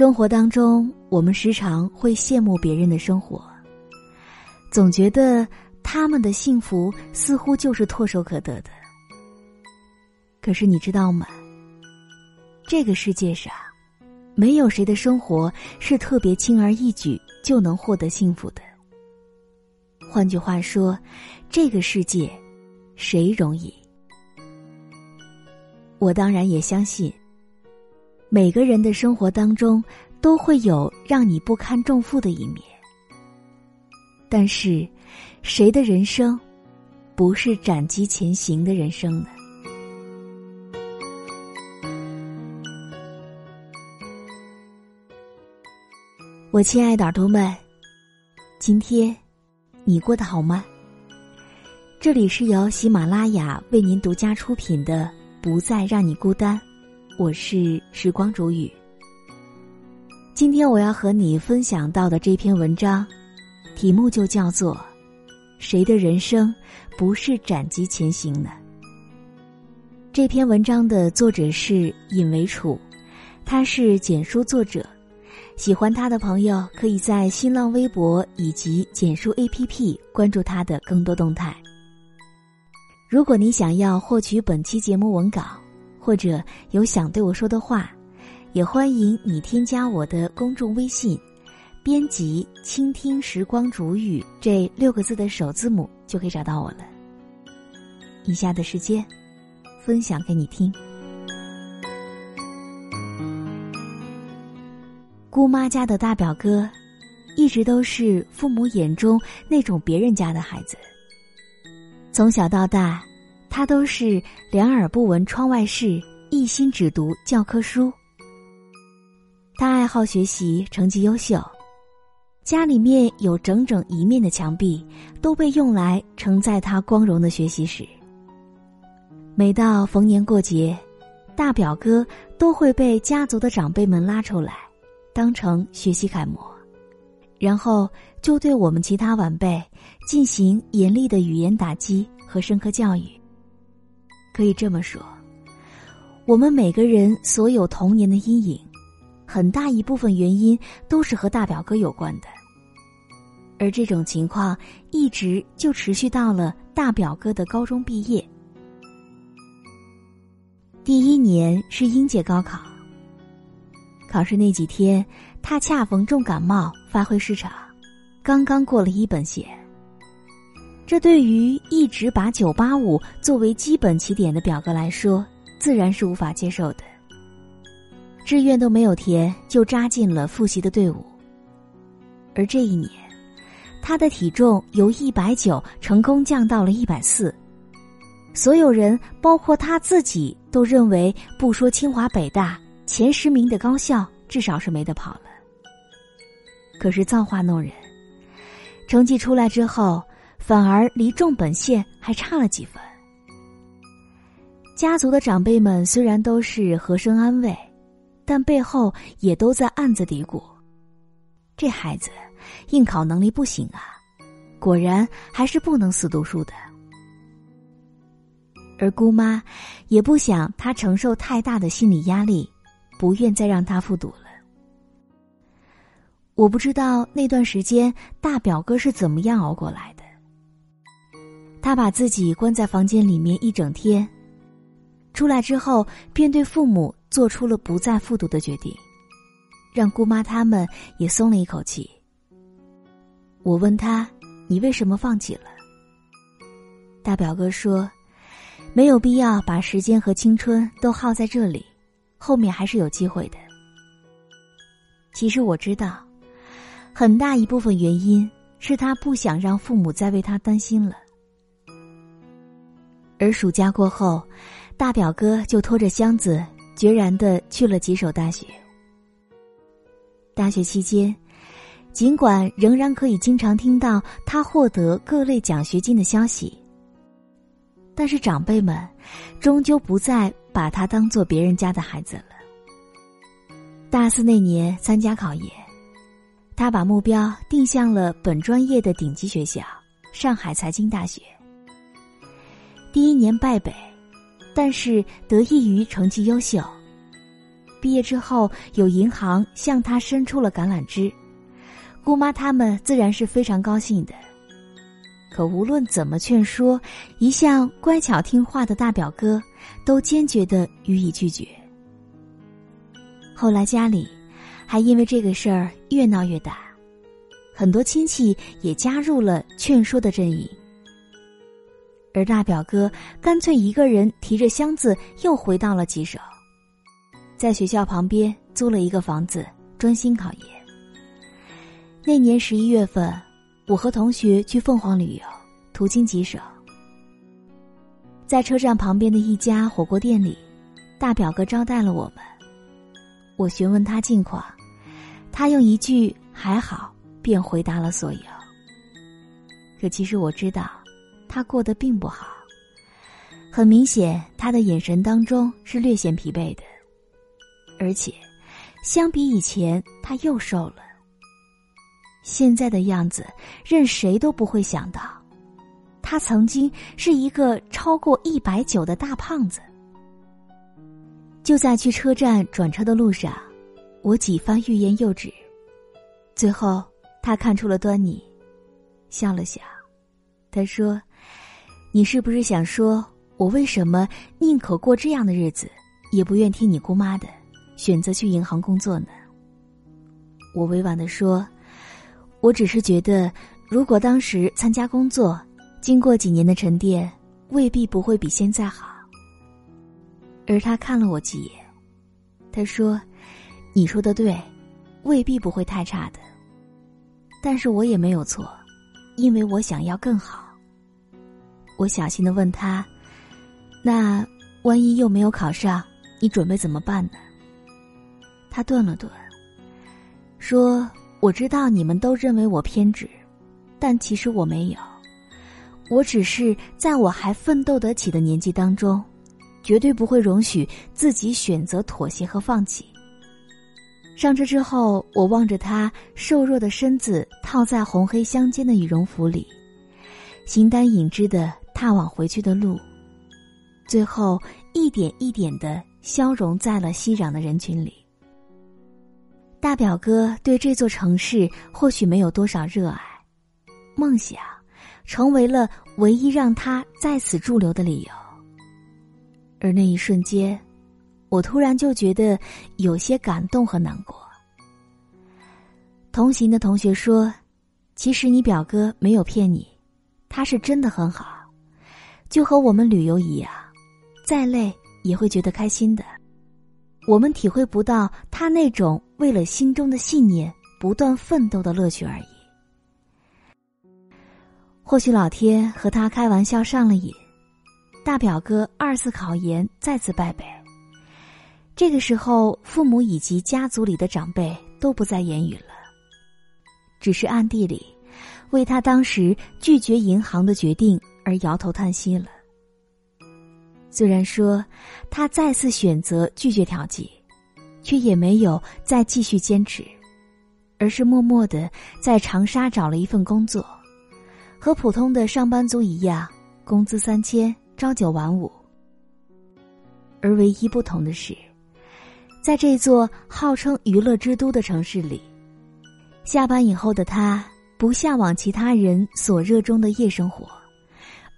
生活当中，我们时常会羡慕别人的生活，总觉得他们的幸福似乎就是唾手可得的。可是你知道吗？这个世界上，没有谁的生活是特别轻而易举就能获得幸福的。换句话说，这个世界，谁容易？我当然也相信。每个人的生活当中都会有让你不堪重负的一面，但是，谁的人生不是斩棘前行的人生呢？我亲爱的耳朵们，今天你过得好吗？这里是由喜马拉雅为您独家出品的《不再让你孤单》。我是时光煮雨。今天我要和你分享到的这篇文章，题目就叫做《谁的人生不是斩棘前行呢》。这篇文章的作者是尹维楚，他是简书作者。喜欢他的朋友可以在新浪微博以及简书 APP 关注他的更多动态。如果你想要获取本期节目文稿。或者有想对我说的话，也欢迎你添加我的公众微信，编辑“倾听时光煮雨”这六个字的首字母，就可以找到我了。以下的时间，分享给你听。姑妈家的大表哥，一直都是父母眼中那种别人家的孩子，从小到大。他都是两耳不闻窗外事，一心只读教科书。他爱好学习，成绩优秀，家里面有整整一面的墙壁都被用来承载他光荣的学习史。每到逢年过节，大表哥都会被家族的长辈们拉出来，当成学习楷模，然后就对我们其他晚辈进行严厉的语言打击和深刻教育。可以这么说，我们每个人所有童年的阴影，很大一部分原因都是和大表哥有关的。而这种情况一直就持续到了大表哥的高中毕业。第一年是应届高考，考试那几天，他恰逢重感冒，发挥失常，刚刚过了一本线。这对于一直把九八五作为基本起点的表哥来说，自然是无法接受的。志愿都没有填，就扎进了复习的队伍。而这一年，他的体重由一百九成功降到了一百四，所有人，包括他自己，都认为不说清华北大前十名的高校，至少是没得跑了。可是造化弄人，成绩出来之后。反而离重本线还差了几分。家族的长辈们虽然都是和声安慰，但背后也都在暗自嘀咕：“这孩子应考能力不行啊，果然还是不能死读书的。”而姑妈也不想他承受太大的心理压力，不愿再让他复读了。我不知道那段时间大表哥是怎么样熬过来的。他把自己关在房间里面一整天，出来之后便对父母做出了不再复读的决定，让姑妈他们也松了一口气。我问他：“你为什么放弃了？”大表哥说：“没有必要把时间和青春都耗在这里，后面还是有机会的。”其实我知道，很大一部分原因是他不想让父母再为他担心了。而暑假过后，大表哥就拖着箱子，决然的去了几所大学。大学期间，尽管仍然可以经常听到他获得各类奖学金的消息，但是长辈们终究不再把他当做别人家的孩子了。大四那年参加考研，他把目标定向了本专业的顶级学校——上海财经大学。第一年败北，但是得益于成绩优秀。毕业之后有银行向他伸出了橄榄枝，姑妈他们自然是非常高兴的。可无论怎么劝说，一向乖巧听话的大表哥都坚决的予以拒绝。后来家里还因为这个事儿越闹越大，很多亲戚也加入了劝说的阵营。而大表哥干脆一个人提着箱子又回到了吉首，在学校旁边租了一个房子，专心考研。那年十一月份，我和同学去凤凰旅游，途经吉首，在车站旁边的一家火锅店里，大表哥招待了我们。我询问他近况，他用一句“还好”便回答了所有。可其实我知道。他过得并不好，很明显，他的眼神当中是略显疲惫的，而且，相比以前，他又瘦了。现在的样子，任谁都不会想到，他曾经是一个超过一百九的大胖子。就在去车站转车的路上，我几番欲言又止，最后他看出了端倪，笑了笑，他说。你是不是想说，我为什么宁可过这样的日子，也不愿听你姑妈的，选择去银行工作呢？我委婉的说，我只是觉得，如果当时参加工作，经过几年的沉淀，未必不会比现在好。而他看了我几眼，他说：“你说的对，未必不会太差的。但是我也没有错，因为我想要更好。”我小心的问他：“那万一又没有考上，你准备怎么办呢？”他顿了顿，说：“我知道你们都认为我偏执，但其实我没有。我只是在我还奋斗得起的年纪当中，绝对不会容许自己选择妥协和放弃。”上车之后，我望着他瘦弱的身子套在红黑相间的羽绒服里，形单影只的。踏往回去的路，最后一点一点的消融在了熙攘的人群里。大表哥对这座城市或许没有多少热爱，梦想成为了唯一让他在此驻留的理由。而那一瞬间，我突然就觉得有些感动和难过。同行的同学说：“其实你表哥没有骗你，他是真的很好。”就和我们旅游一样，再累也会觉得开心的。我们体会不到他那种为了心中的信念不断奋斗的乐趣而已。或许老天和他开玩笑上了瘾，大表哥二次考研再次败北。这个时候，父母以及家族里的长辈都不再言语了，只是暗地里为他当时拒绝银行的决定。而摇头叹息了。虽然说他再次选择拒绝调剂，却也没有再继续坚持，而是默默的在长沙找了一份工作，和普通的上班族一样，工资三千，朝九晚五。而唯一不同的是，在这座号称娱乐之都的城市里，下班以后的他不向往其他人所热衷的夜生活。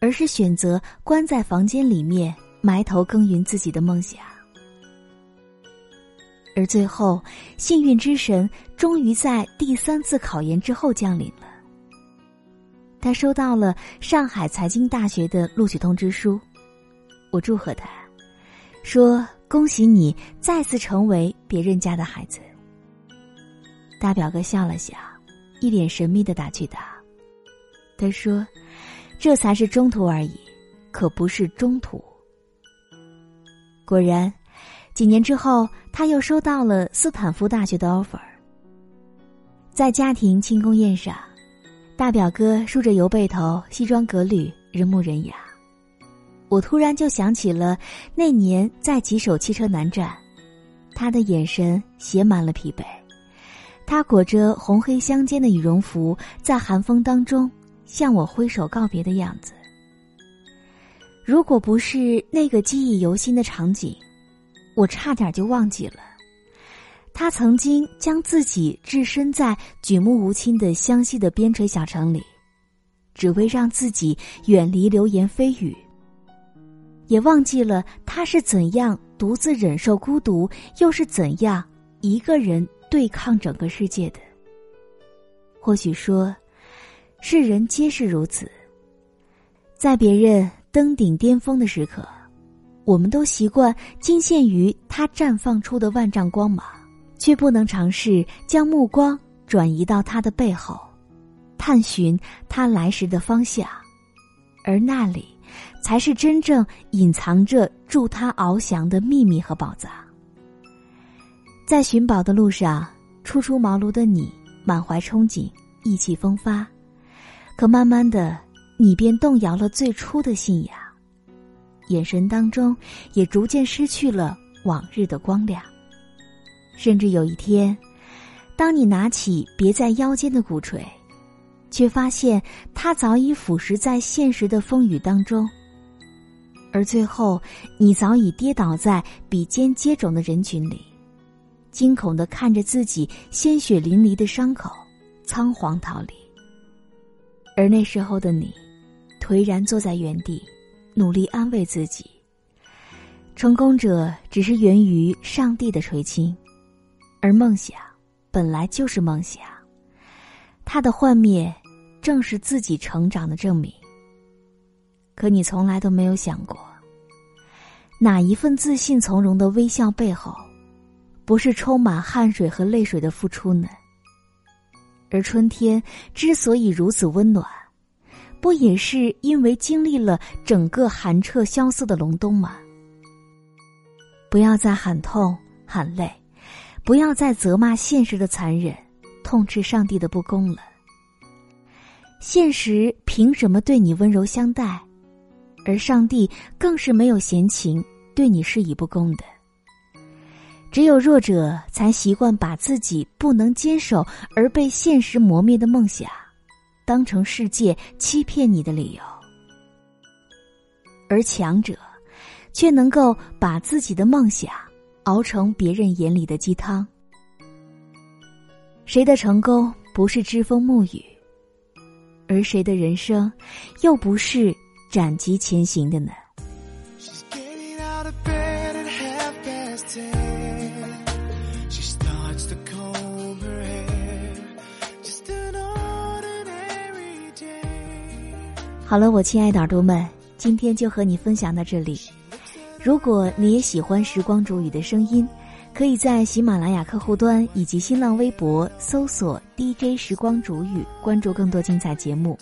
而是选择关在房间里面埋头耕耘自己的梦想，而最后幸运之神终于在第三次考研之后降临了。他收到了上海财经大学的录取通知书，我祝贺他，说恭喜你再次成为别人家的孩子。大表哥笑了笑，一脸神秘的打趣道：“他说。”这才是中途而已，可不是中途。果然，几年之后，他又收到了斯坦福大学的 offer。在家庭庆功宴上，大表哥梳着油背头，西装革履，人模人样。我突然就想起了那年在吉首汽车南站，他的眼神写满了疲惫，他裹着红黑相间的羽绒服，在寒风当中。向我挥手告别的样子。如果不是那个记忆犹新的场景，我差点就忘记了他曾经将自己置身在举目无亲的湘西的边陲小城里，只为让自己远离流言蜚语。也忘记了他是怎样独自忍受孤独，又是怎样一个人对抗整个世界的。或许说，世人皆是如此。在别人登顶巅峰的时刻，我们都习惯惊羡于他绽放出的万丈光芒。却不能尝试将目光转移到他的背后，探寻他来时的方向，而那里才是真正隐藏着助他翱翔的秘密和宝藏。在寻宝的路上，初出茅庐的你满怀憧憬，意气风发，可慢慢的，你便动摇了最初的信仰，眼神当中也逐渐失去了往日的光亮。甚至有一天，当你拿起别在腰间的鼓槌，却发现它早已腐蚀在现实的风雨当中。而最后，你早已跌倒在比肩接踵的人群里，惊恐的看着自己鲜血淋漓的伤口，仓皇逃离。而那时候的你，颓然坐在原地，努力安慰自己：成功者只是源于上帝的垂青。而梦想本来就是梦想，它的幻灭正是自己成长的证明。可你从来都没有想过，哪一份自信从容的微笑背后，不是充满汗水和泪水的付出呢？而春天之所以如此温暖，不也是因为经历了整个寒彻萧瑟的隆冬吗？不要再喊痛喊累。不要再责骂现实的残忍，痛斥上帝的不公了。现实凭什么对你温柔相待，而上帝更是没有闲情对你施以不公的？只有弱者才习惯把自己不能坚守而被现实磨灭的梦想，当成世界欺骗你的理由，而强者，却能够把自己的梦想。熬成别人眼里的鸡汤。谁的成功不是栉风沐雨，而谁的人生又不是斩棘前行的呢？好了，我亲爱的耳朵们，今天就和你分享到这里。如果你也喜欢时光煮雨的声音，可以在喜马拉雅客户端以及新浪微博搜索 DJ 时光煮雨，关注更多精彩节目。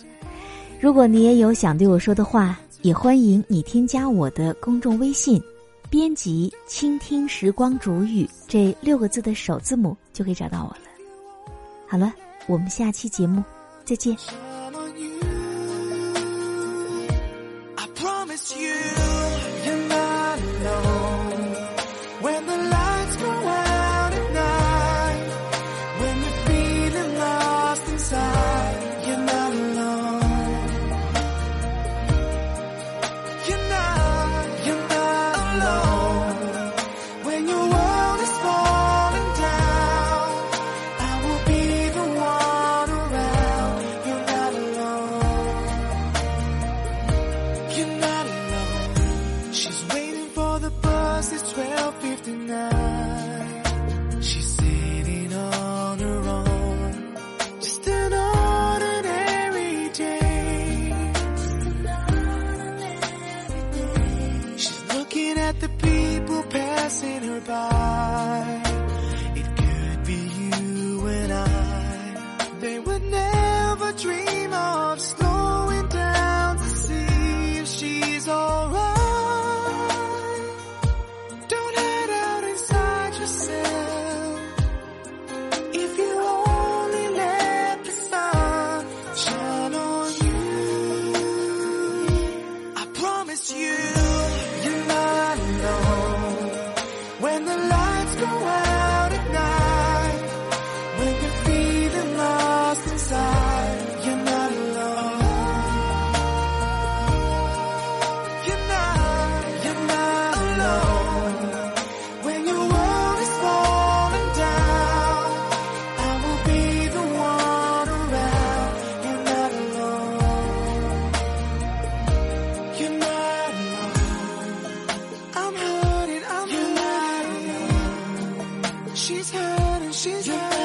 如果你也有想对我说的话，也欢迎你添加我的公众微信，编辑“倾听时光煮雨”这六个字的首字母，就可以找到我了。好了，我们下期节目再见。Yeah.